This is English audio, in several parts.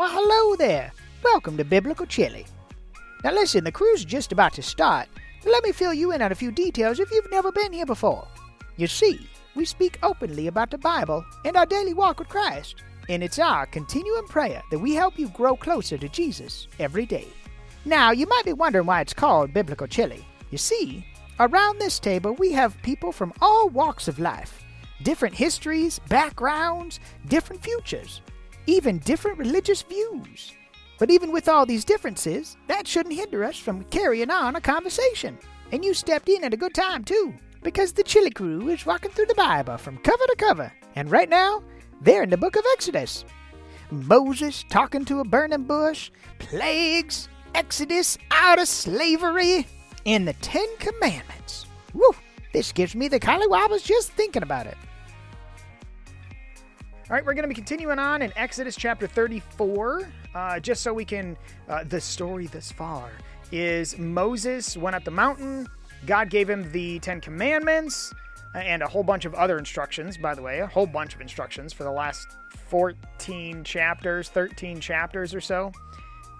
Well, hello there. Welcome to Biblical Chili. Now, listen, the cruise is just about to start, let me fill you in on a few details if you've never been here before. You see, we speak openly about the Bible and our daily walk with Christ, and it's our continuing prayer that we help you grow closer to Jesus every day. Now, you might be wondering why it's called Biblical Chili. You see, around this table we have people from all walks of life, different histories, backgrounds, different futures, even different religious views. But even with all these differences, that shouldn't hinder us from carrying on a conversation. And you stepped in at a good time, too, because the Chili Crew is walking through the Bible from cover to cover. And right now, they're in the book of Exodus. Moses talking to a burning bush, plagues, Exodus out of slavery, and the Ten Commandments. Woo! This gives me the collywobbles just thinking about it. All right, we're going to be continuing on in Exodus chapter 34. Uh, just so we can, uh, the story thus far is Moses went up the mountain. God gave him the Ten Commandments and a whole bunch of other instructions, by the way, a whole bunch of instructions for the last 14 chapters, 13 chapters or so.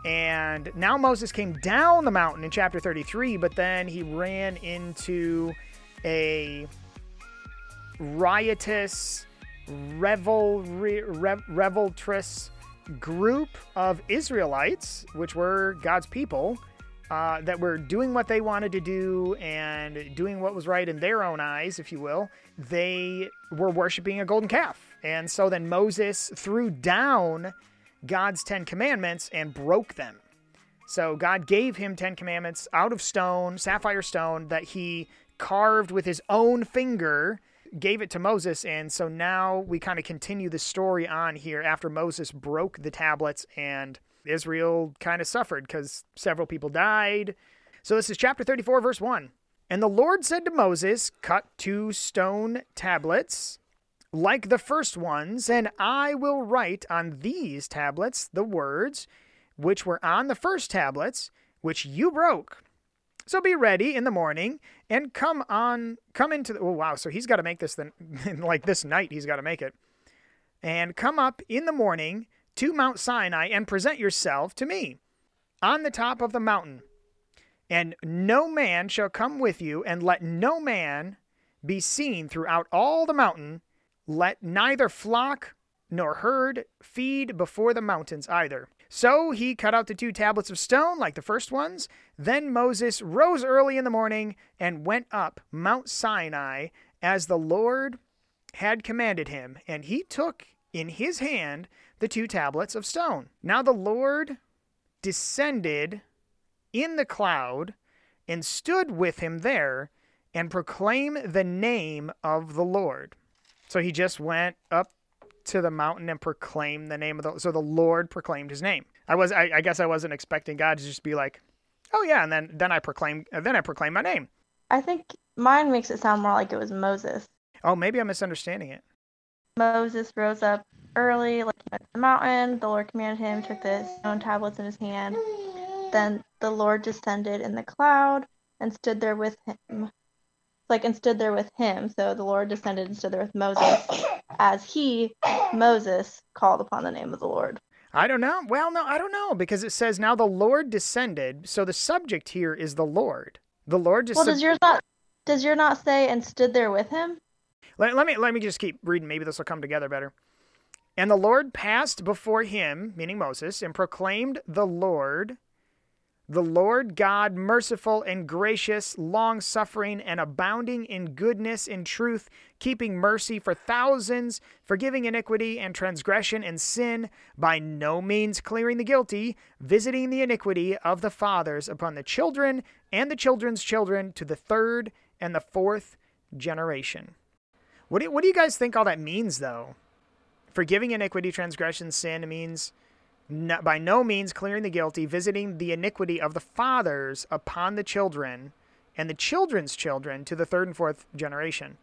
And now Moses came down the mountain in chapter 33, but then he ran into a riotous, revelry, rev, group of Israelites, which were God's people, uh, that were doing what they wanted to do and doing what was right in their own eyes, if you will. They were worshiping a golden calf. And so then Moses threw down God's Ten Commandments and broke them. So God gave him Ten Commandments out of stone, sapphire stone, that he carved with his own finger, gave it to Moses. And so now we kind of continue the story on here after Moses broke the tablets and Israel kind of suffered because several people died. So this is chapter 34, verse 1. And the Lord said to Moses, Cut two stone tablets like the first ones, and I will write on these tablets the words which were on the first tablets, which you broke. So be ready in the morning and come on, come into the. Oh, wow. So he's got to make this then, like this night, he's got to make it. And come up in the morning to Mount Sinai and present yourself to me on the top of the mountain. And no man shall come with you, and let no man be seen throughout all the mountain. Let neither flock nor herd feed before the mountains either. So he cut out the two tablets of stone like the first ones. Then Moses rose early in the morning and went up Mount Sinai as the Lord had commanded him, and he took in his hand the two tablets of stone. Now the Lord descended in the cloud and stood with him there and proclaimed the name of the Lord. So he just went up to the mountain and proclaim the name of the so the Lord proclaimed his name. I was I, I guess I wasn't expecting God to just be like, oh yeah, and then then I proclaim then I proclaim my name. I think mine makes it sound more like it was Moses. Oh, maybe I'm misunderstanding it. Moses rose up early, like at the mountain. The Lord commanded him, took the stone tablets in his hand. Then the Lord descended in the cloud and stood there with him. Like and stood there with him. So the Lord descended and stood there with Moses as he, Moses, called upon the name of the Lord. I don't know. Well, no, I don't know because it says now the Lord descended. So the subject here is the Lord. The Lord just. Well, does yours not? Does your not say and stood there with him? Let, let me let me just keep reading. Maybe this will come together better. And the Lord passed before him, meaning Moses, and proclaimed the Lord, the Lord God, merciful and gracious, long suffering and abounding in goodness and truth, keeping mercy for thousands, forgiving iniquity and transgression and sin, by no means clearing the guilty, visiting the iniquity of the fathers upon the children and the children's children to the third and the fourth generation. What do, what do you guys think all that means, though? Forgiving iniquity, transgression, sin means no, by no means clearing the guilty, visiting the iniquity of the fathers upon the children and the children's children to the third and fourth generation.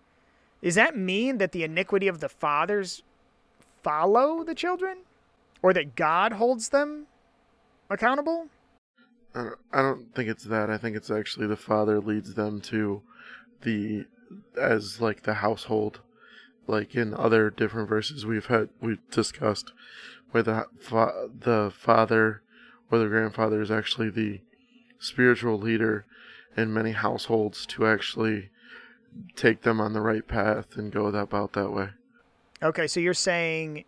Does that mean that the iniquity of the fathers follow the children? Or that God holds them accountable? I don't, I don't think it's that. I think it's actually the father leads them to the as like the household like in other different verses we've had we've discussed where the fa- the father or the grandfather is actually the spiritual leader in many households to actually take them on the right path and go about that way. Okay, so you're saying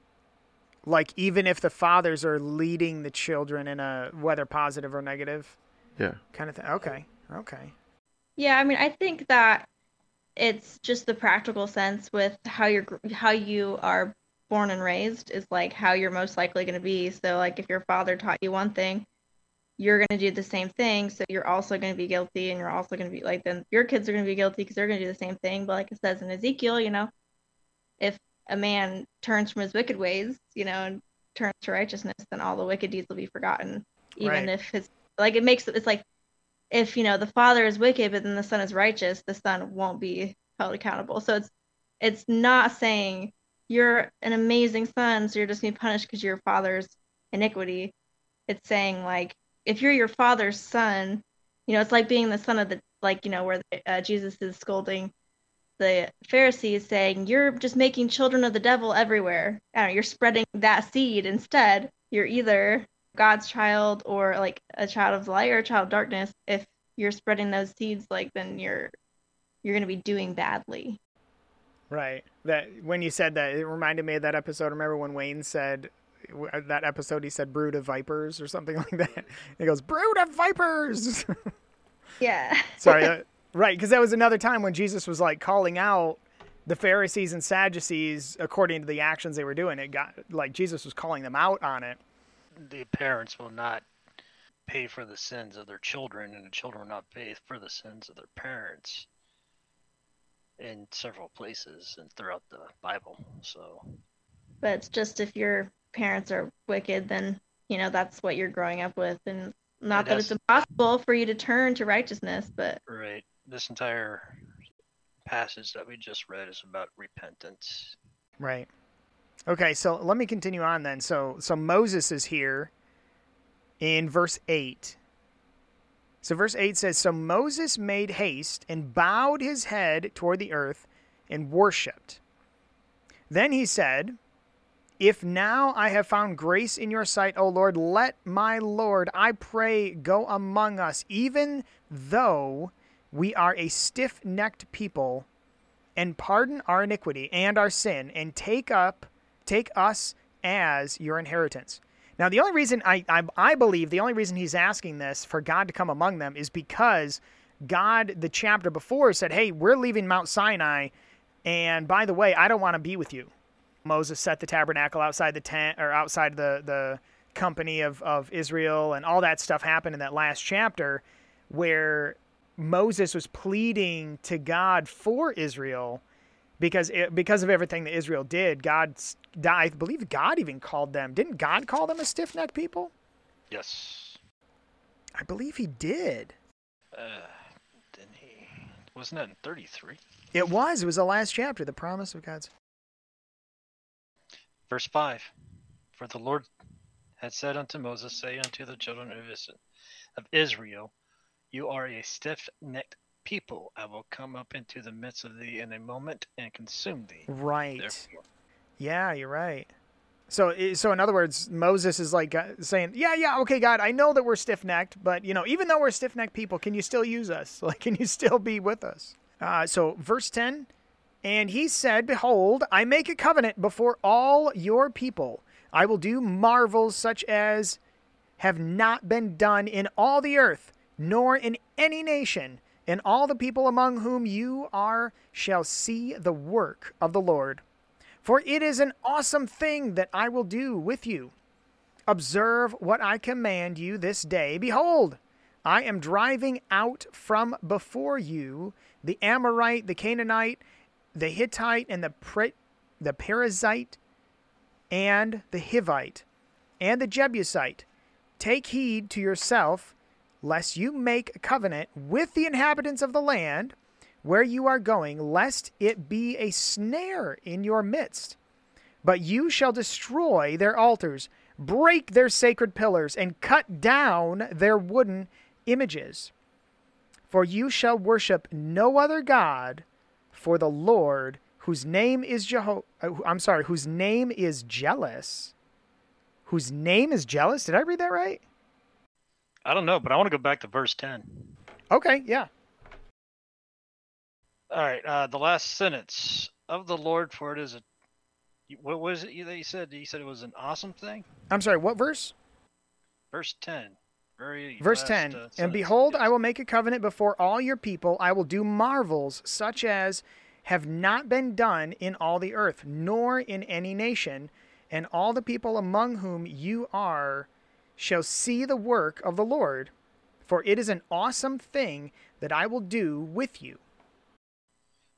like even if the fathers are leading the children in a whether positive or negative Yeah. kind of thing. Okay. Okay. Yeah, I mean, I think that it's just the practical sense with how you're how you are born and raised is like how you're most likely going to be. So like if your father taught you one thing, you're going to do the same thing, so you're also going to be guilty and you're also going to be like then your kids are going to be guilty because they're going to do the same thing, but like it says in Ezekiel, you know, if a man turns from his wicked ways, you know, and turns to righteousness, then all the wicked deeds will be forgotten. Even Right. if his like it makes it's like if you know the father is wicked but then the son is righteous the son won't be held accountable so it's it's not saying you're an amazing son so you're just being punished because your father's iniquity it's saying like if you're your father's son you know it's like being the son of the like you know where uh, jesus is scolding the pharisees saying you're just making children of the devil everywhere I don't know, you're spreading that seed instead you're either God's child or like a child of light or a child of darkness, if you're spreading those seeds, like then you're you're gonna be doing badly. Right. That when you said that, it reminded me of that episode. Remember when Wayne said uh, that episode? He said "brood of vipers" or something like that. He goes "brood of vipers." Yeah. Sorry. uh, right, because that was another time when Jesus was like calling out the Pharisees and Sadducees according to the actions they were doing. It got like Jesus was calling them out on it. The parents will not pay for the sins of their children, and the children will not pay for the sins of their parents in several places and throughout the Bible. So, but it's just if your parents are wicked, then you know that's what you're growing up with, and not It that has- it's impossible for you to turn to righteousness, but right, this entire passage that we just read is about repentance. Right. Okay, so let me continue on then. So so Moses is here in verse 8. So verse 8 says so Moses made haste and bowed his head toward the earth and worshiped. Then he said, If now I have found grace in your sight, O Lord, let my Lord, I pray, go among us, even though we are a stiff necked people, and pardon our iniquity and our sin, and take up take us as your inheritance. Now, the only reason I, I, I believe the only reason he's asking this for God to come among them is because God, the chapter before, said, Hey, we're leaving Mount Sinai, and by the way, I don't want to be with you. Moses set the tabernacle outside the tent or outside the, the company of, of Israel, and all that stuff happened in that last chapter where Moses was pleading to God for Israel because it, because of everything that Israel did. God, I believe God even called them. Didn't God call them a stiff necked people? Yes. I believe He did. Uh, didn't he? Wasn't that in 33? It was. It was the last chapter, the promise of God's. Verse 5 For the Lord had said unto Moses, Say unto the children of of Israel, You are a stiff necked people. I will come up into the midst of thee in a moment and consume thee. Right. Therefore, Yeah, you're right. So, so in other words, Moses is like uh, saying, "Yeah, yeah, okay, God, I know that we're stiff-necked, but you know, even though we're stiff-necked people, can you still use us? Like, can you still be with us?" Uh, so, verse ten, and he said, "Behold, I make a covenant before all your people. I will do marvels such as have not been done in all the earth, nor in any nation, and all the people among whom you are shall see the work of the Lord." For it is an awesome thing that I will do with you. Observe what I command you this day. Behold, I am driving out from before you the Amorite, the Canaanite, the Hittite, and the Pre- the Perizzite, and the Hivite, and the Jebusite. Take heed to yourself, lest you make a covenant with the inhabitants of the land where you are going, lest it be a snare in your midst. But you shall destroy their altars, break their sacred pillars, and cut down their wooden images. For you shall worship no other God, for the Lord, whose name is Jeho- uh, I'm sorry, whose name is jealous, whose name is jealous. Did I read that right? I don't know, but I want to go back to verse 10. Okay, yeah. All right, uh, the last sentence of the Lord, for it is a. What was it that you said? You said it was an awesome thing? I'm sorry, what verse? Verse 10. Very Verse last, 10 uh, And behold, I will make a covenant before all your people. I will do marvels such as have not been done in all the earth, nor in any nation. And all the people among whom you are shall see the work of the Lord. For it is an awesome thing that I will do with you.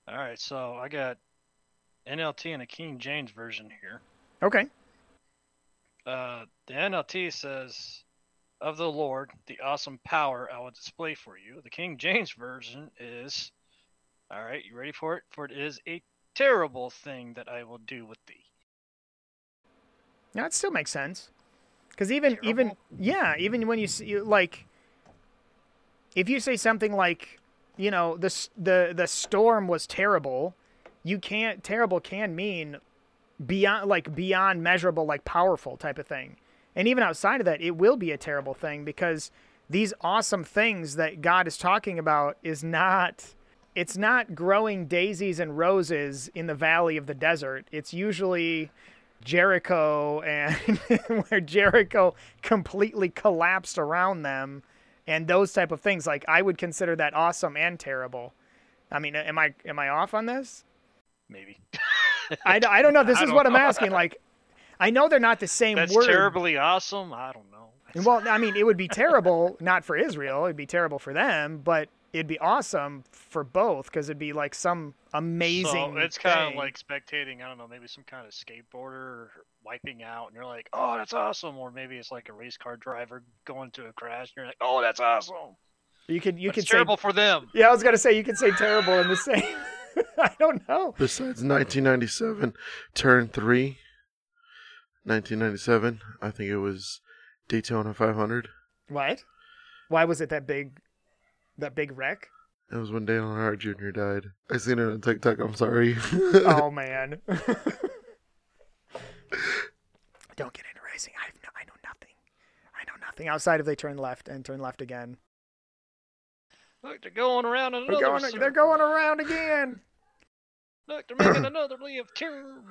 All right, so I got NLT and a King James version here. Okay. Uh, the NLT says, "Of the Lord, the awesome power I will display for you." The King James version is, "All right, you ready for it? For it is a terrible thing that I will do with thee." Now, that still makes sense. Because even, even, yeah, even when you see, like, if you say something like, you know, the, the, the storm was terrible, you can't, terrible can mean beyond, like, beyond measurable, like, powerful type of thing. And even outside of that, it will be a terrible thing because these awesome things that God is talking about is not, it's not growing daisies and roses in the valley of the desert. It's usually Jericho and where Jericho completely collapsed around them and those type of things like I would consider that awesome and terrible. I mean, am I am I off on this? Maybe. I, I don't know. This I is what I'm asking. Like, I know they're not the same That's word. terribly awesome. I don't know. Well, I mean, it would be terrible not for Israel. It'd be terrible for them, but it'd be awesome for both because it'd be like some amazing. So it's kind of like spectating. I don't know, maybe some kind of skateboarder wiping out, and you're like, "Oh, that's awesome!" Or maybe it's like a race car driver going to a crash, and you're like, "Oh, that's awesome!" you could you But could it's say terrible for them. Yeah, I was gonna say you could say terrible in the same. I don't know. Besides 1997, Turn 3. 1997, I think it was Daytona 500. What? Why was it that big? That big wreck? It was when Dale Earnhardt Jr. died. I seen it on TikTok. I'm sorry. oh man. don't get into racing. I have no, I know nothing. I know nothing outside of they turn left and turn left again. Look, they're going around another. They're going. They're going around again. Look, they're making another left turn.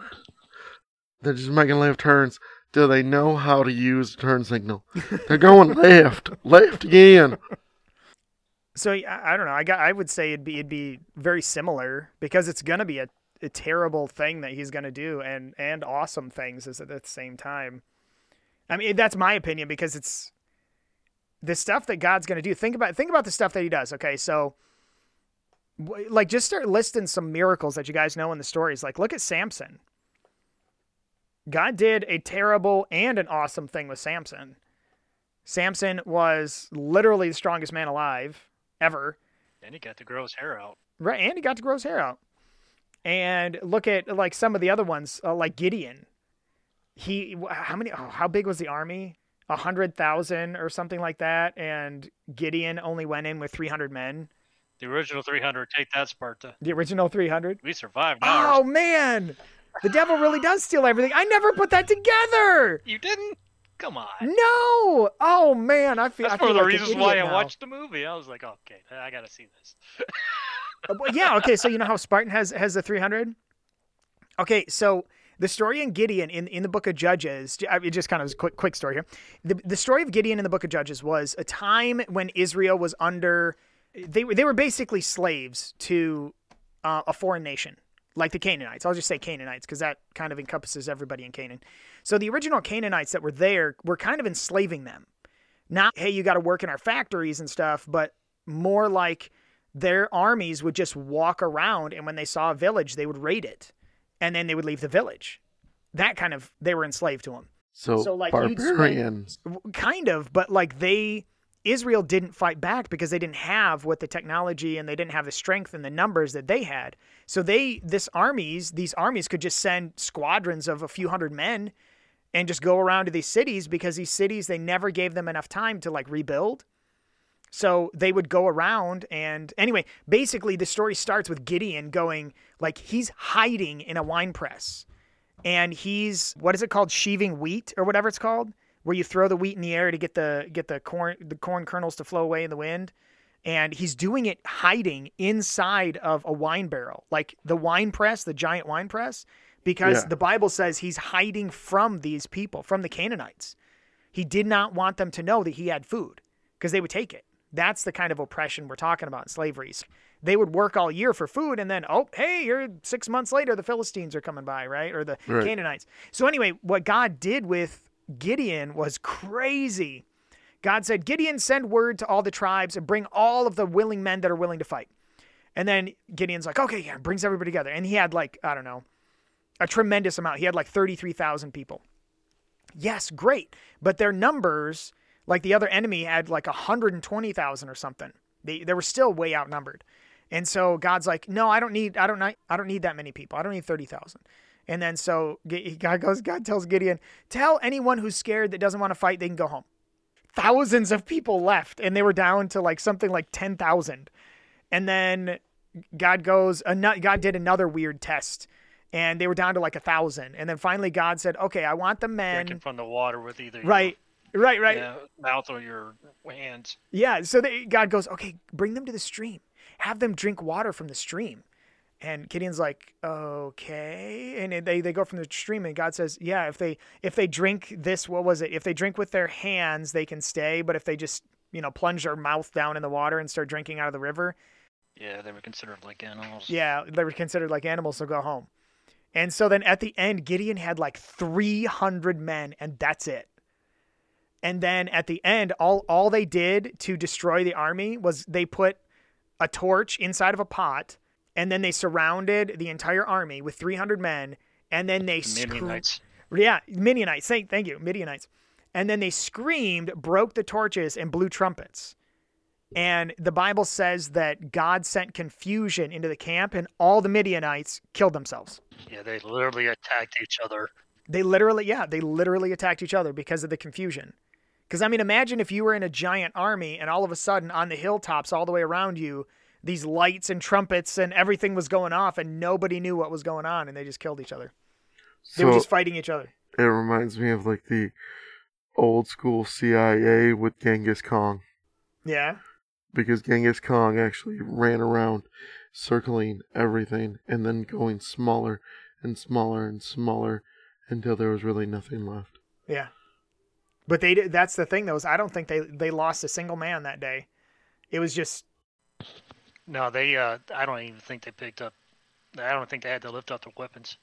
They're just making left turns. Do they know how to use the turn signal? They're going left, left again. So I, I don't know. I got. I would say it'd be it'd be very similar because it's gonna be a, a terrible thing that he's gonna do and and awesome things at the same time. I mean that's my opinion because it's the stuff that God's gonna do. Think about think about the stuff that He does. Okay, so like just start listing some miracles that you guys know in the stories. Like look at Samson. God did a terrible and an awesome thing with Samson. Samson was literally the strongest man alive ever. And he got to grow his hair out. Right, and he got to grow his hair out. And look at like some of the other ones, uh, like Gideon. He, how many? Oh, how big was the army? A hundred thousand or something like that. And Gideon only went in with three hundred men. The original 300. Take that, Sparta. The original three hundred. We survived. Ours. Oh man, the devil really does steal everything. I never put that together. You didn't? Come on. No. Oh man, I feel. That's I one of the like reasons why I now. watched the movie. I was like, okay, I gotta see this. Uh, yeah. Okay. So you know how Spartan has has the 300. Okay. So the story in Gideon in in the book of Judges. j- I mean, just kind of a quick quick story here. The the story of Gideon in the book of Judges was a time when Israel was under. They were they were basically slaves to uh, a foreign nation, like the Canaanites. I'll just say Canaanites because that kind of encompasses everybody in Canaan. So the original Canaanites that were there were kind of enslaving them. Not hey, you got to work in our factories and stuff, but more like their armies would just walk around and when they saw a village they would raid it and then they would leave the village that kind of they were enslaved to them So, So, like, you'd spend- barbarians. kind of but like they israel didn't fight back because they didn't have what the technology and they didn't have the strength and the numbers that they had. So they this armies these armies could just send squadrons of a few hundred men and just go around to these cities because these cities they never gave them enough time to like rebuild. So they would go around and anyway, basically the story starts with Gideon going like he's hiding in a wine press. and he's what is it called, sheaving wheat or whatever it's called, where you throw the wheat in the air to get the get the corn the corn kernels to flow away in the wind. And he's doing it hiding inside of a wine barrel, like the wine press, the giant wine press, because Yeah. the Bible says he's hiding from these people, from the Canaanites. He did not want them to know that he had food because they would take it. That's the kind of oppression we're talking about in slavery. They would work all year for food and then, oh, hey, you're six months later, the Philistines are coming by, right? Or the Right. Canaanites. So, anyway, what God did with Gideon was crazy. God said, Gideon, send word to all the tribes and bring all of the willing men that are willing to fight. And then Gideon's like, okay, yeah, brings everybody together. And he had like, I don't know, a tremendous amount. He had like 33,000 people. Yes, great. But their numbers, like the other enemy had like 120,000 or something. They, they were still way outnumbered. And so God's like, no, I don't need, I don't, I don't need that many people. I don't need 30,000. And then so God goes, God tells Gideon, tell anyone who's scared that doesn't want to fight, they can go home. Thousands of people left and they were down to like something like 10,000. And then God goes, God did another weird test and they were down to like a thousand. And then finally God said, okay, I want the men. Drinking from the water with either Right, right, right. your yeah, mouth or your hands. Yeah. So they, God goes, okay, bring them to the stream. Have them drink water from the stream. And Gideon's like, okay. And they, they go from the stream and God says, yeah, if they, if they drink this, what was it? If they drink with their hands, they can stay. But if they just, you know, plunge their mouth down in the water and start drinking out of the river, Yeah, they were considered like animals. yeah, they were considered like animals, so go home. And so then at the end, Gideon had like 300 men, and that's it. And then at the end, all, all they did to destroy the army was they put a torch inside of a pot, and then they surrounded the entire army with 300 men, and then they scre- Midianites. yeah, Midianites. Thank, thank you, Midianites. And then they screamed, broke the torches, and blew trumpets. And the Bible says that God sent confusion into the camp, and all the Midianites killed themselves. Yeah, they literally attacked each other. They literally, yeah, they literally attacked each other because of the confusion. Because, I mean, imagine if you were in a giant army and all of a sudden on the hilltops all the way around you, these lights and trumpets and everything was going off and nobody knew what was going on and they just killed each other. They were just fighting each other. it reminds me of like the old school CIA with Genghis Khan Yeah. because Genghis Khan actually ran around circling everything and then going smaller and smaller and smaller until there was really nothing left. Yeah. But they did, that's the thing though, is I don't think they, they lost a single man that day. It was just, No, they. Uh, I don't even think they picked up. I don't think they had to lift up their weapons.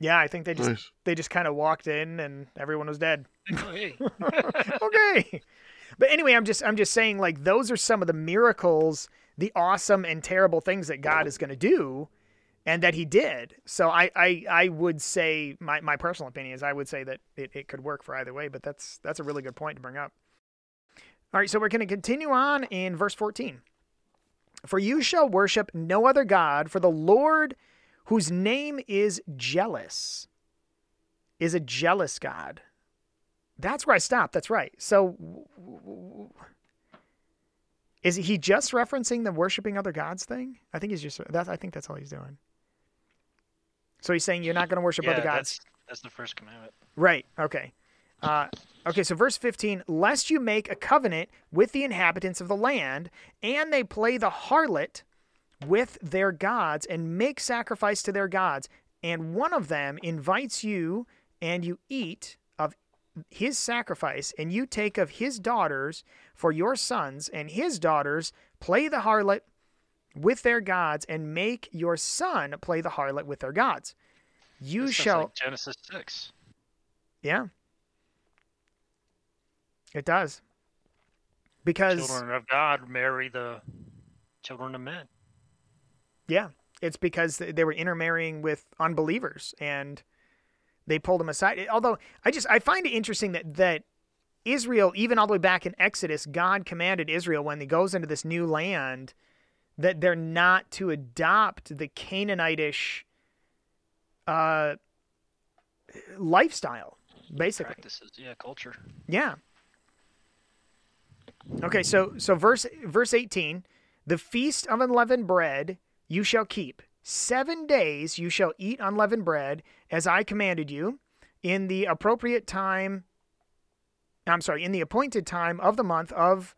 yeah, I think they just, Nice. they just kind of walked in and everyone was dead. Oh, hey. okay. But anyway, I'm just I'm just saying like those are some of the miracles, the awesome and terrible things that God is going to do and that he did. So I I I would say my my personal opinion is I would say that it, it could work for either way, but that's that's a really good point to bring up. All right, so we're going to continue on in verse 14. For you shall worship no other god, for the Lord whose name is jealous is a jealous God. That's where I stopped. That's right. So, is he just referencing the worshiping other gods thing? I think he's just that's. I think that's all he's doing. So he's saying you're not going to worship yeah, other gods, that's that's the first commandment. right? Okay. Uh, okay. So verse 15: Lest you make a covenant with the inhabitants of the land, and they play the harlot with their gods and make sacrifice to their gods, and one of them invites you, and you eat of his sacrifice, and you take of his daughters for your sons, and his daughters play the harlot with their gods, and make your son play the harlot with their gods. You shall, like Genesis six. yeah, it does, because Children of God marry the children of men. Yeah, it's because they were intermarrying with unbelievers and they pulled them aside. Although I just I find it interesting that that Israel, even all the way back in Exodus, God commanded Israel when he goes into this new land that they're not to adopt the Canaanitish uh, lifestyle, basically. Practices, yeah, culture. Yeah. Okay, so so verse verse 18, the feast of unleavened bread you shall keep. Seven days you shall eat unleavened bread, as I commanded you, in the appropriate time. I'm sorry, in the appointed time of the month of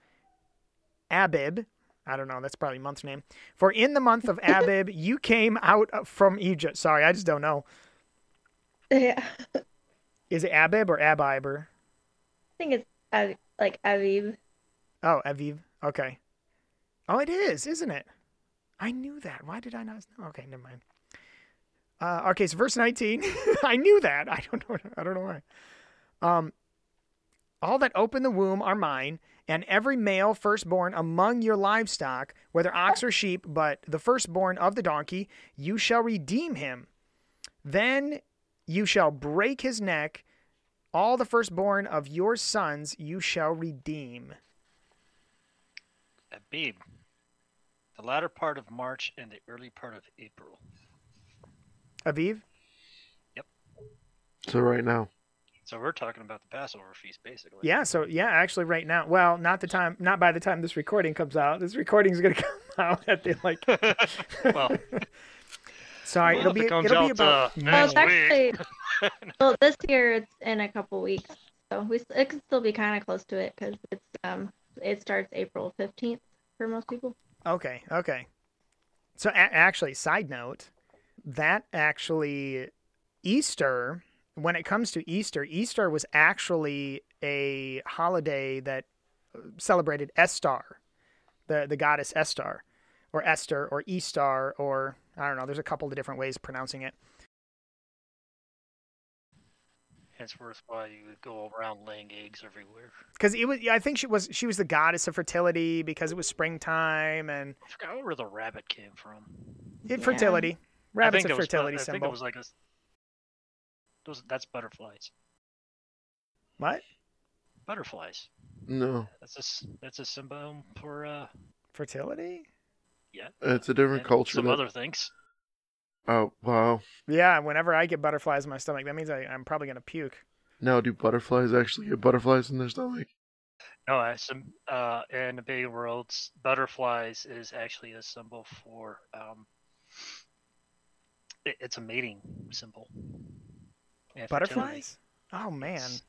Abib. I don't know, that's probably month's name. For in the month of Abib you came out from Egypt. Sorry, I just don't know. Yeah. Is it Abib or Abib? Or... I think it's like Aviv. Oh, Aviv. Okay. Oh, it is, isn't it? I knew that. Why did I not know? Okay, never mind. Uh, okay, so verse 19. I knew that. I don't know. I don't know why. Um, all that open the womb are mine, and every male firstborn among your livestock, whether ox or sheep, but the firstborn of the donkey, you shall redeem him. Then you shall break his neck. All the firstborn of your sons you shall redeem. Abib. The latter part of March and the early part of April. Aviv? Yep. So right now. So we're talking about the Passover feast, basically. Yeah, so yeah, actually right now. Well, not the time not by the time this recording comes out. This recording is gonna come out at the like well, sorry, it'll if be it it'll be about uh, Well, next it's week. actually well this year it's in a couple weeks, so we it could still be kind of close to it because it's um it starts April fifteenth for most people. Okay, okay. So a- actually, side note, that actually Easter, when it comes to Easter, Easter was actually a holiday that uh, celebrated Estar, the the goddess Estar, or Esther, or Estar, or I don't know. There's a couple of different ways of pronouncing it. Henceforth, why you would go around laying eggs everywhere. Because it was, yeah, I think she was she was the goddess of fertility because it was springtime and I forgot where the rabbit came from. it, Yeah. fertility. Rabbit's think a it was, fertility I think symbol. it was like a. Those, that's butterflies. What Butterflies. No, That's a s- that's a symbol for uh fertility? yeah. it's a different and culture. Some that- other things. Oh wow! Yeah, whenever I get butterflies in my stomach, that means I, I'm probably gonna puke. Now, do butterflies actually get butterflies in their stomach? No, I some uh in the big worlds, butterflies is actually a symbol for um. It, it's a mating symbol. and fertility. Butterflies? Oh man. It's-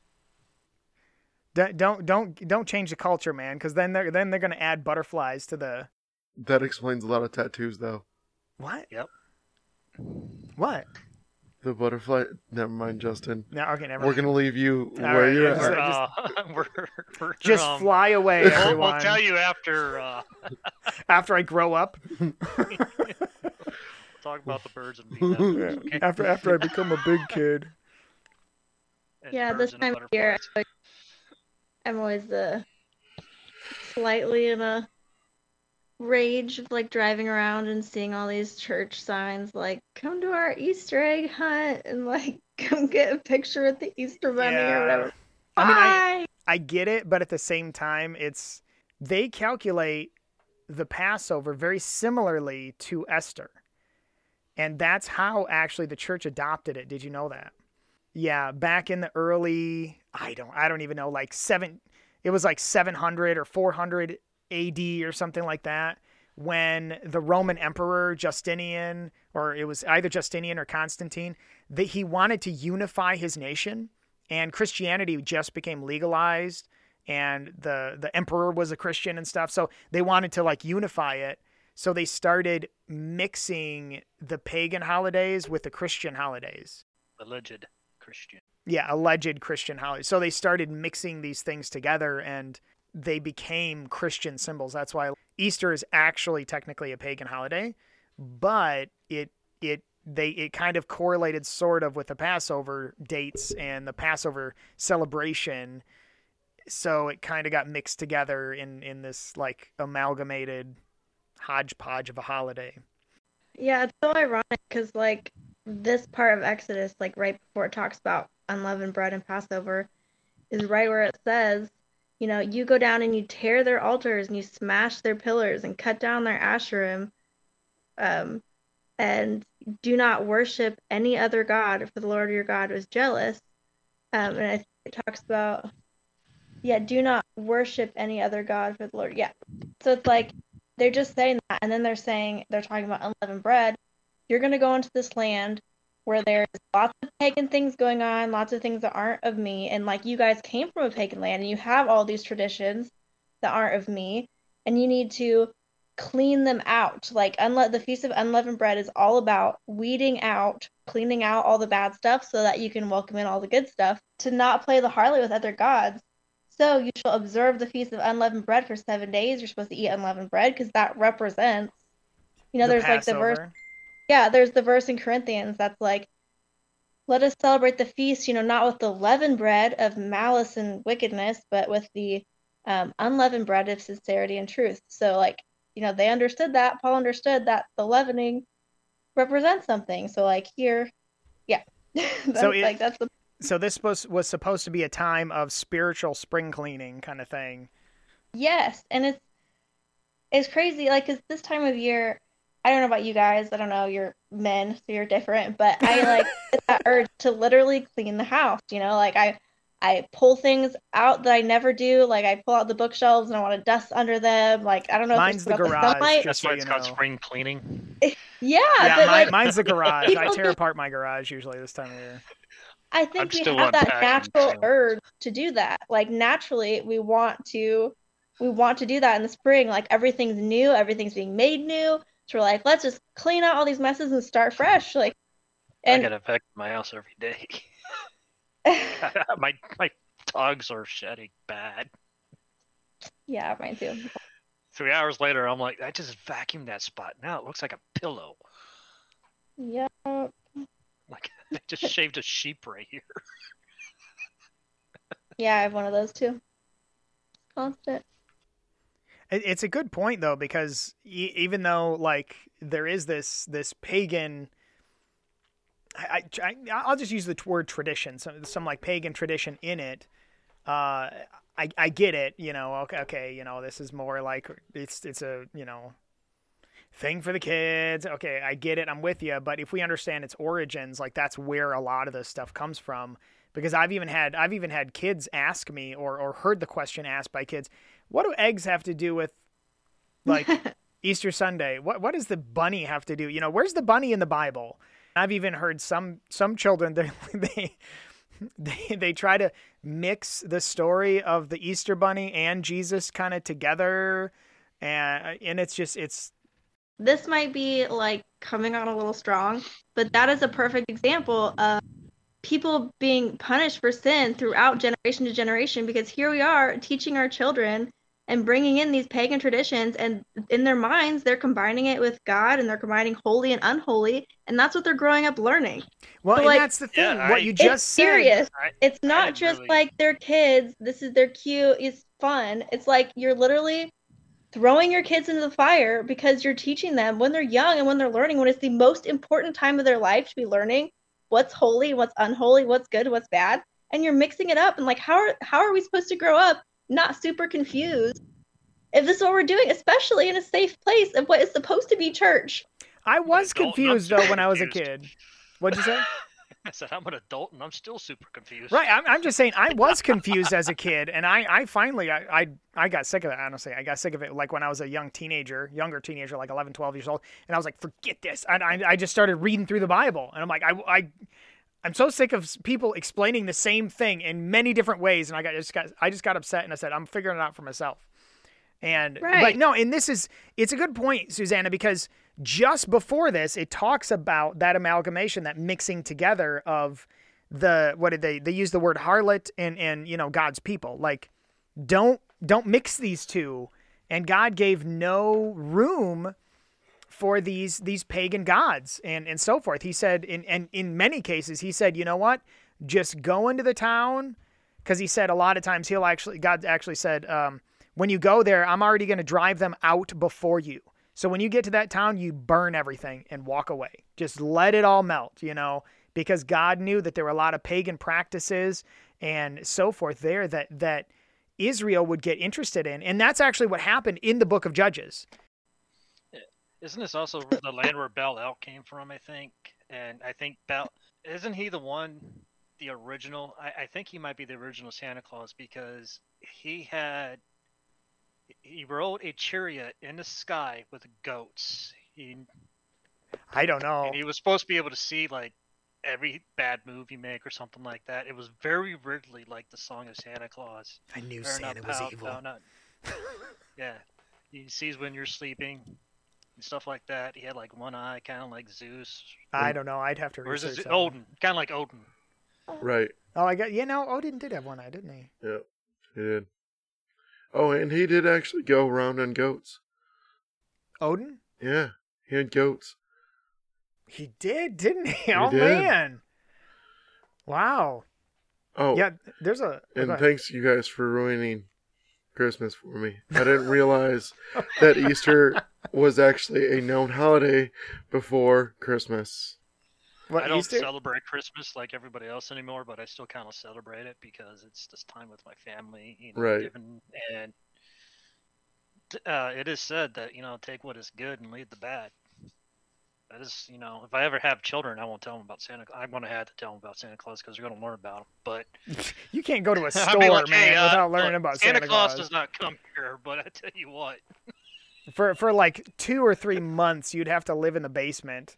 D- don't don't don't change the culture, man, because then they're then they're gonna add butterflies to the That explains a lot of tattoos, though. what? Yep. What? The butterfly. Never mind, Justin. No, okay, never. We're mind. gonna leave you All where right, you're yeah, at. just- We're, uh, we're, we're, Just um, fly away, We'll, everyone. we'll tell you after. Uh, After I grow up, we'll talk about the birds and bees. Okay. after after I become a big kid. And Yeah, this time of year. I'm always uh, slightly in a rage of like driving around and seeing all these church signs like "Come to our Easter egg hunt" and like "Come get a picture with the Easter bunny" Yeah. or whatever. I mean, I, Bye! I get it, but at the same time, it's they calculate the Passover very similarly to Esther. And that's how actually the church adopted it. Did you know that? Yeah, back in the early I don't I don't even know like 7 it was like 700 or 400 AD or something like that when the Roman emperor Justinian or it was either Justinian or Constantine that he wanted to unify his nation and Christianity just became legalized and the the emperor was a Christian and stuff so they wanted to like unify it. So they started mixing the pagan holidays with the Christian holidays. Alleged Christian. yeah alleged Christian holidays. So they started mixing these things together and they became Christian symbols that's why Easter is actually technically a pagan holiday but it it they it kind of correlated sort of with the Passover dates and the Passover celebration. So it kind of got mixed together in in this like amalgamated hodgepodge of a holiday. Yeah, it's so ironic because like this part of Exodus, like right before it talks about unleavened bread and Passover, is right where it says, you know, you go down and you tear their altars and you smash their pillars and cut down their asherim, um, and do not worship any other god, for the Lord your God was jealous. Um, and it talks about, yeah, do not worship any other god, for the Lord. Yeah, so it's like they're just saying that, and then they're saying they're talking about unleavened bread, you're going to go into this land where there's lots of pagan things going on, lots of things that aren't of me. And like you guys came from a pagan land and you have all these traditions that aren't of me, and you need to clean them out. Like unle- the Feast of Unleavened Bread is all about weeding out, cleaning out all the bad stuff so that you can welcome in all the good stuff, to not play the harlot with other gods. So you shall observe the Feast of Unleavened Bread for seven days. You're supposed to eat unleavened bread because that represents, you know, The there's like the verse Passover. Yeah, there's the verse in Corinthians that's like, let us celebrate the feast, you know, not with the leavened bread of malice and wickedness, but with the um, unleavened bread of sincerity and truth. So, like, you know, they understood that. Paul understood that the leavening represents something. So, like, here, yeah. that's So it- like, that's the, So this was was supposed to be a time of spiritual spring cleaning kind of thing. yes. And it's, it's crazy. Like, 'cause this time of year, I don't know about you guys. I don't know. You're men, so you're different. But I like that urge to literally clean the house. You know, like I, I pull things out that I never do. Like I pull out the bookshelves and I want to dust under them. Like I don't know. if Mine's it's the about garage, sunlight. just That's so why you it's called know. spring cleaning. Eh, yeah, Yeah, but mi- like mine's the garage. I tear apart my garage usually this time of year. I I'm think we have that natural so- urge to do that. Like naturally, we want to, we want to do that in the spring. Like everything's new, everything's being made new. So we're like, let's just clean out all these messes and start fresh. Like, I and get a vacuum my house every day. my my dogs are shedding bad. yeah, mine too. Three hours later, I'm like, I just vacuumed that spot. Now it looks like a pillow. Yeah. Like I just shaved a sheep right here. Yeah, I have one of those too. Constant. It, it's a good point though because even though like there is this this pagan, I, I I'll just use the word tradition, some some like pagan tradition in it. Uh, I I get it, you know. Okay, okay, you know this is more like it's it's a you know thing for the kids. Okay, I get it. I'm with you. But if we understand its origins, like that's where a lot of this stuff comes from. Because I've even had I've even had kids ask me or or heard the question asked by kids, what do eggs have to do with like Easter Sunday? What what does the bunny have to do? You know, where's the bunny in the Bible? I've even heard some some children they they they, they try to mix the story of the Easter bunny and Jesus kind of together and and it's just it's This might be like coming on a little strong, but that is a perfect example of people being punished for sin throughout generation to generation because here we are teaching our children and bringing in these pagan traditions and in their minds they're combining it with God and they're combining holy and unholy and that's what they're growing up learning. well But, and like- that's the thing Yeah, what I- you It's just said serious. I, It's I not just really- like they're kids. This is they're cute. It's fun. It's like you're literally throwing your kids into the fire because you're teaching them when they're young and when they're learning when it's the most important time of their life to be learning what's holy, what's unholy, what's good, what's bad, and you're mixing it up and like how are how are we supposed to grow up not super confused if this is what we're doing, especially in a safe place of what is supposed to be church. I was adult and I'm confused though when I was a kid. What'd you say? I said I'm an adult and I'm still super confused. Right, I'm, I'm just saying I was confused as a kid, and I, I finally I, I I got sick of it. Honestly, I got sick of it like when I was a young teenager, younger teenager, like 11, 12 years old, and I was like, forget this. And I, I just started reading through the Bible, and I'm like, I, I I'm so sick of people explaining the same thing in many different ways, and I got just got I just got upset, and I said, I'm figuring it out for myself. And but Right. no, and this is it's a good point, Susanna, because just before this, it talks about that amalgamation, that mixing together of the what did they they use the word harlot and and you know God's people. Like don't don't mix these two. And God gave no room for these these pagan gods and and so forth. He said in and in many cases he said, you know what? Just go into the town because he said a lot of times he'll actually God actually said um, when you go there, I'm already going to drive them out before you. So when you get to that town, you burn everything and walk away. Just let it all melt, you know, because God knew that there were a lot of pagan practices and so forth there that that Israel would get interested in. And that's actually what happened in the book of Judges. Isn't this also the land where Bel El came from? I think, and I think Bel isn't he the one, the original? I, I think he might be the original Santa Claus because he had he rode a chariot in the sky with goats. He I don't know. and he was supposed to be able to see like every bad move you make or something like that. It was very weirdly like the song of Santa Claus. I knew Or Santa not was Pal- evil. Pal- not- yeah, he sees when you're sleeping and stuff like that. He had like one eye, kind of like Zeus. I don't know. I'd have to Or is it. Odin? Kind of like Odin. Right. Oh, I got. You know, Odin did have one eye, didn't he? Yeah. He did. Oh, and he did actually go around on goats. Odin. Yeah. He had goats. He did, didn't he? oh did. man. Wow. Oh, Yeah. There's a. and thanks you guys for ruining Christmas for me. I didn't realize that Easter was actually a known holiday before Christmas. What I don't celebrate Christmas like everybody else anymore, but I still kind of celebrate it because it's just time with my family, you know, Right. giving, and uh, it is said that you know take what is good and leave the bad. That is, you know, if I ever have children, I won't tell them about Santa. I'm gonna have to tell them about Santa Claus because they're gonna learn about him. But You can't go to a store, like, man, "Hey, uh, without learning look, about Santa, Claus. Santa Claus Claus. does not come here. But I tell you what, For for like two or three months, you'd have to live in the basement,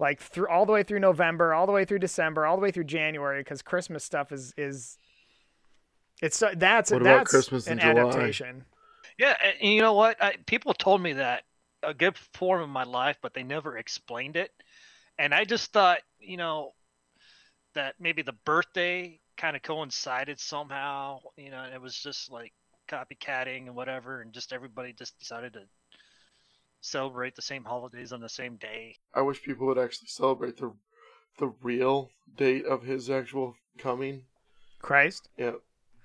like through all the way through November, all the way through December, all the way through January, because Christmas stuff is is. It's so- that's What about that's Christmas an adaptation. yeah, and and you know what? I, people told me that a good form of my life, but they never explained it. And I just thought, you know, that maybe the birthday kind of coincided somehow. You know, and it was just like copycatting and whatever, and just everybody just decided to celebrate the same holidays on the same day. I wish people would actually celebrate the the real date of his actual coming. Christ. Yeah.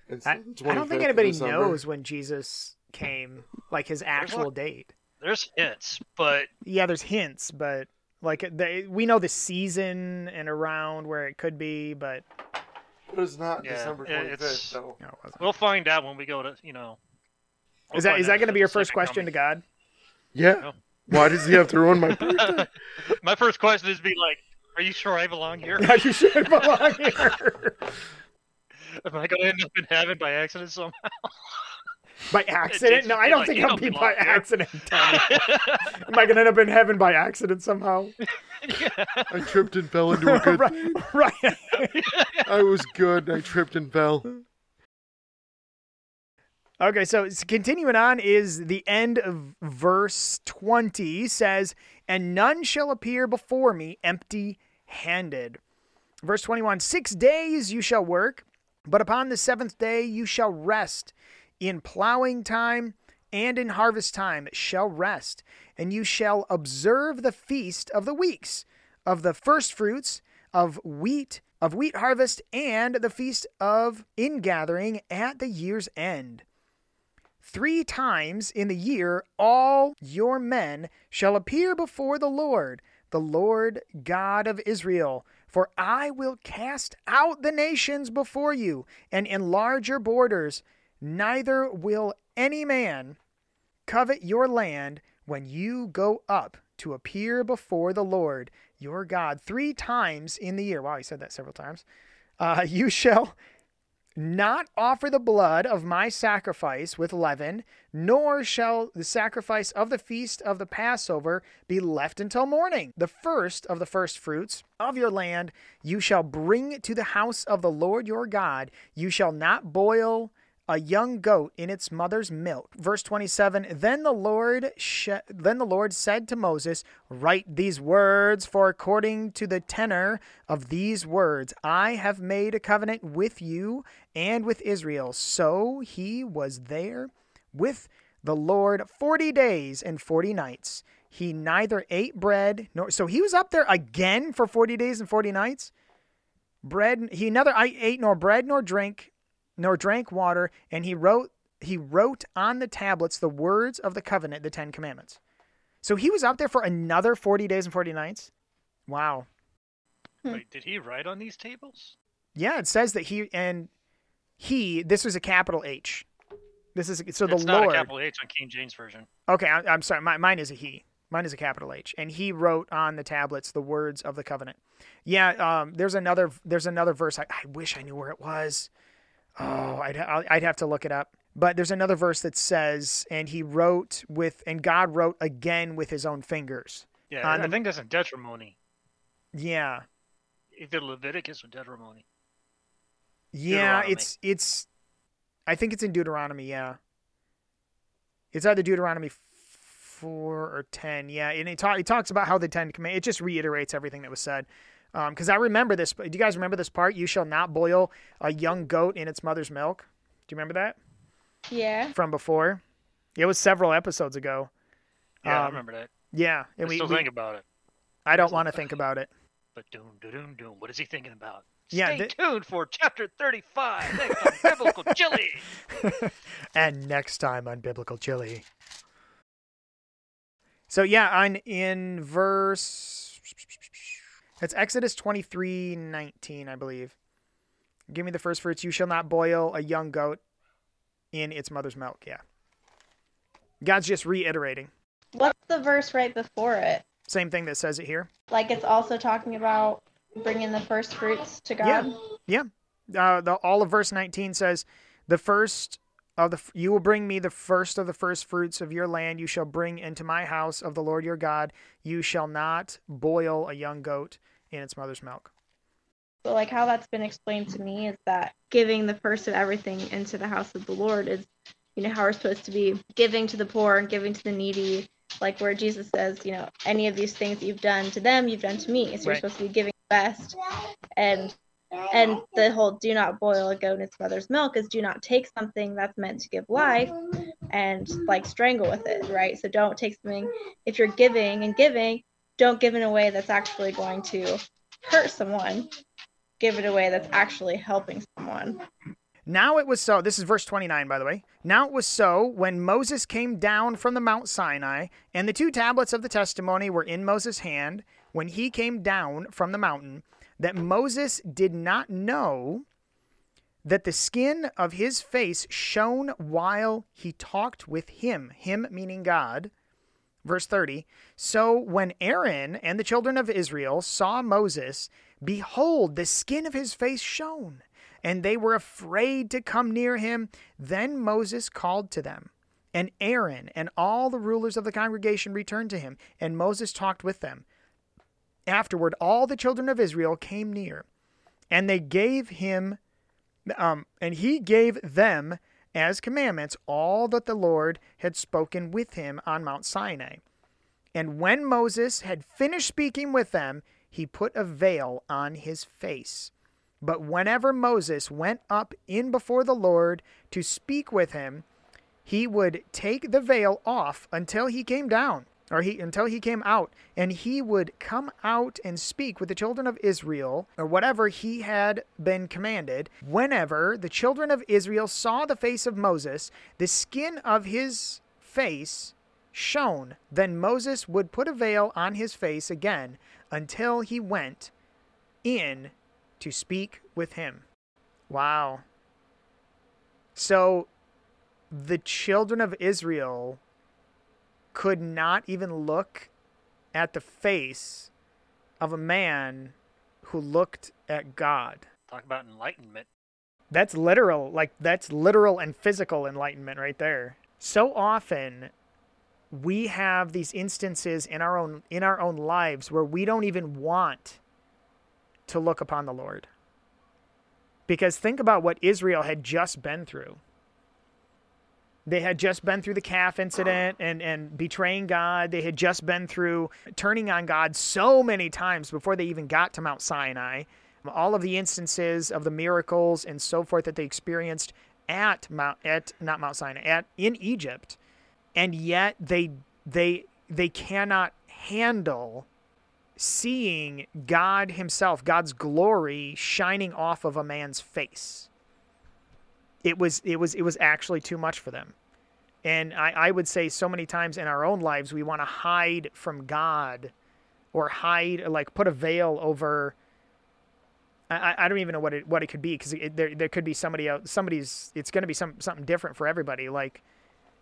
Instead I, I don't think anybody knows when Jesus came, like his actual date. There's hints, but Yeah, there's hints, but like the, we know the season and around where it could be, but But it's not Yeah, December it- twenty it's- fifth though. no, we'll find out when we go to, you know. we'll Is that find is out that going to be your first second question to. God? Yeah. No. Why does he have to ruin my birthday? My first question is be like, "Are you sure I belong here? Yeah, you should belong here. Am I going to end up in heaven by accident somehow?" By accident? No, I don't like, think you I'll don't be by here. accident. Am I going to end up in heaven by accident somehow? I tripped and fell into a good right, right. I was good. I tripped and fell. Okay, so continuing on is the end of verse 20 says, And none shall appear before me empty handed. Verse 21 Six days you shall work, but upon the seventh day you shall rest. In plowing time and in harvest time shall rest, and you shall observe the feast of the weeks, of the first fruits, of wheat, of wheat harvest, and the feast of ingathering at the year's end. Three times in the year all your men shall appear before the Lord, the Lord God of Israel. For I will cast out the nations before you and enlarge your borders. Neither will any man covet your land when you go up to appear before the Lord your God three times in the year. Wow, he said that several times. Uh, you shall not offer the blood of my sacrifice with leaven, nor shall the sacrifice of the feast of the Passover be left until morning. The first of the first fruits of your land you shall bring to the house of the Lord your God. You shall not boil a young goat in its mother's milk. Verse 27 Then the Lord sh- then the Lord said to Moses, Write these words, for according to the tenor of these words, I have made a covenant with you and with Israel. So he was there with the Lord 40 days and 40 nights. He neither ate bread nor so he was up there again for 40 days and 40 nights. Bread he neither ate nor bread nor drink nor drank water, and he wrote he wrote on the tablets the words of the covenant, the Ten Commandments. So he was out there for another forty days and forty nights. Wow. Wait, did he write on these tables? Yeah, it says that he and he. This was a capital H. This is so the it's not Lord. a capital H on King James version. Okay, I, I'm sorry. My, mine is a he. Mine is a capital H, and he wrote on the tablets the words of the covenant. Yeah, um, there's another. There's another verse. I, I wish I knew where it was. Oh, I'd I'd have to look it up. But there's another verse that says, "And he wrote with, and God wrote again with his own fingers." Yeah, I the- think that's in Deuteronomy. Yeah. Either Leviticus or Deuteronomy. Yeah, it's it's I think it's in Deuteronomy, yeah. It's either Deuteronomy 4 or 10. Yeah, and it, ta- it talks about how the 10 command it just reiterates everything that was said. Um cuz I remember this. Do you guys remember this part? You shall not boil a young goat in its mother's milk. Do you remember that Yeah. from before? It was several episodes ago. Yeah, I Um, remember that. Yeah, I and we, still we- think about it. I don't want to think about it. But doom, doom, doom, doom. What is he thinking about? Yeah, Stay the- tuned for chapter 35 next on Biblical Chili. and next time on Biblical Chili. So yeah, I'm in verse it's Exodus twenty three nineteen, I believe. Give me the first fruits. You shall not boil a young goat in its mother's milk. Yeah. God's just reiterating. What's the verse right before it? Same thing that says it here. Like it's also talking about bringing the first fruits to God. Yeah. Uh, the all of verse 19 says, "The first of the you will bring me the first of the first fruits of your land. You shall bring into my house of the Lord your God. You shall not boil a young goat in its mother's milk." So like how that's been explained to me is that giving the first of everything into the house of the Lord is, you know, how we're supposed to be giving to the poor and giving to the needy. Like where Jesus says, you know, any of these things that you've done to them, you've done to me. So you're supposed to be giving the best. And and the whole do not boil a goat in its mother's milk is do not take something that's meant to give life and like strangle with it, right? So don't take something if you're giving and giving, don't give in a way that's actually going to hurt someone. Give it away that's actually helping someone. Now it was so. This is verse 29, by the way. Now it was so when Moses came down from the Mount Sinai, and the two tablets of the testimony were in Moses' hand, when he came down from the mountain, that Moses did not know that the skin of his face shone while he talked with him, him meaning God. Verse 30 So when Aaron and the children of Israel saw Moses, behold, the skin of his face shone, and they were afraid to come near him. Then Moses called to them, and Aaron and all the rulers of the congregation returned to him, and Moses talked with them. Afterward, all the children of Israel came near, and they gave him, um, and he gave them as commandments all that the Lord had spoken with him on Mount Sinai. And when Moses had finished speaking with them, he put a veil on his face. But whenever Moses went up in before the Lord to speak with him, he would take the veil off until he came down or he until he came out and he would come out and speak with the children of Israel or whatever he had been commanded whenever the children of Israel saw the face of Moses the skin of his face shone. Then Moses would put a veil on his face again until he went in to speak with him. Wow. So the children of Israel could not even look at the face of a man who looked at God. Talk about enlightenment. That's literal, like that's literal and physical enlightenment right there. So often we have these instances in our own in our own lives where we don't even want to look upon the Lord. Because think about what Israel had just been through. They had just been through the calf incident and, and betraying God. They had just been through turning on God so many times before they even got to Mount Sinai. All of the instances of the miracles and so forth that they experienced at Mount at not Mount Sinai at in Egypt, and yet they they they cannot handle seeing God Himself, God's glory shining off of a man's face it was it was it was actually too much for them. And I, I would say so many times in our own lives we want to hide from god or hide like put a veil over i, I don't even know what it what it could be because there, there could be somebody else somebody's it's going to be some something different for everybody. Like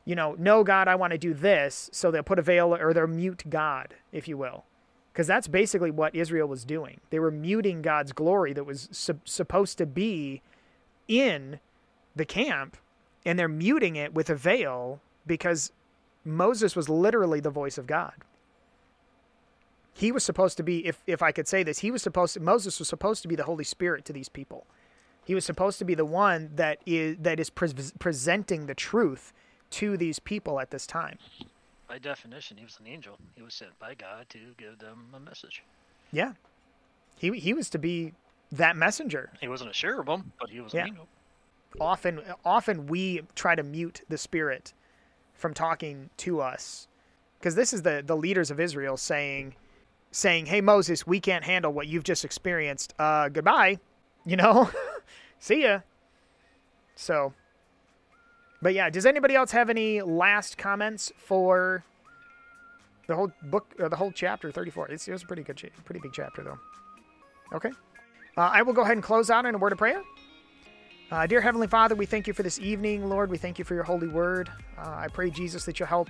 you know no god i want to do this so they'll put a veil or they'll mute god if you will. Because that's basically what israel was doing. They were muting god's glory that was sup- supposed to be in the camp and they're muting it with a veil because Moses was literally the voice of God. he was supposed to be if if I could say this, he was supposed to, Moses was supposed to be the Holy Spirit to these people. He was supposed to be the one that is that is pre- presenting the truth to these people at this time. By definition, he was an angel. He was sent by God to give them a message. Yeah. He he was to be that messenger. He wasn't a cherubim, but he was Yeah. an angel. Often often we try to mute the spirit from talking to us because this is the the leaders of Israel saying saying, "Hey Moses, we can't handle what you've just experienced. Uh goodbye." You know? See ya. So But yeah, does anybody else have any last comments for the whole book or the whole chapter 34? It's, it was a pretty good pretty big chapter though. Okay. Uh, I will go ahead and close out in a word of prayer. Uh, dear Heavenly Father, we thank you for this evening, Lord. We thank you for your holy word. Uh, I pray, Jesus, that you'll help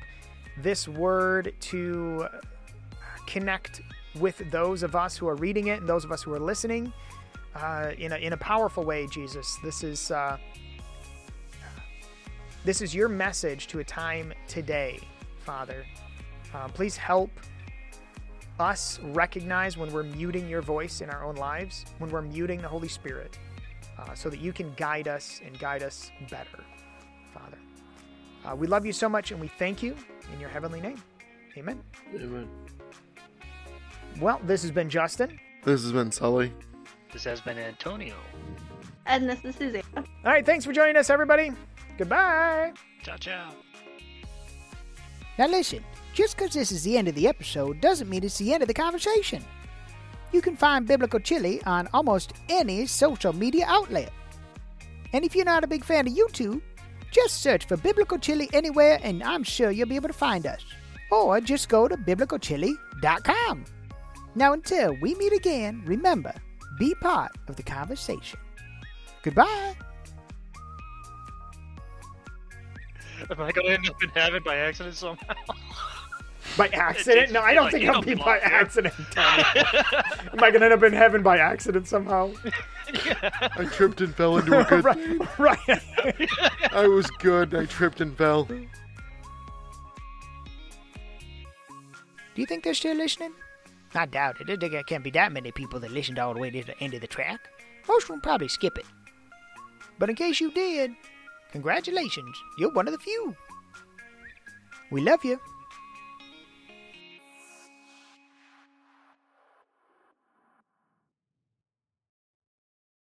this word to connect with those of us who are reading it and those of us who are listening uh, in, a, in a powerful way, Jesus. This is, uh, this is your message to a time today, Father. Uh, please help us recognize when we're muting your voice in our own lives, when we're muting the Holy Spirit uh, so that you can guide us and guide us better, Father. Uh, we love you so much and we thank you in your heavenly name. Amen. Amen. Well, this has been Justin. This has been Sully. This has been Antonio. And this is Susanna. All right, thanks for joining us, everybody. Goodbye. Ciao, ciao. Now listen, just because this is the end of the episode doesn't mean it's the end of the conversation. You can find Biblical Chili on almost any social media outlet. And if you're not a big fan of YouTube, just search for Biblical Chili anywhere and I'm sure you'll be able to find us. Or just go to biblicalchili.com. Now until we meet again, remember, be part of the conversation. Goodbye. Am I going to end up in heaven by accident somehow? By accident? No, I don't Like, think you I'll be by here. accident. Am I going to end up in heaven by accident somehow? I tripped and fell into a good. right. right. I was good. I tripped and fell. Do you think they're still listening? I doubt it. There can't be that many people that listened all the way to the end of the track. Most of them probably skip it. But in case you did, congratulations. You're one of the few. We love you.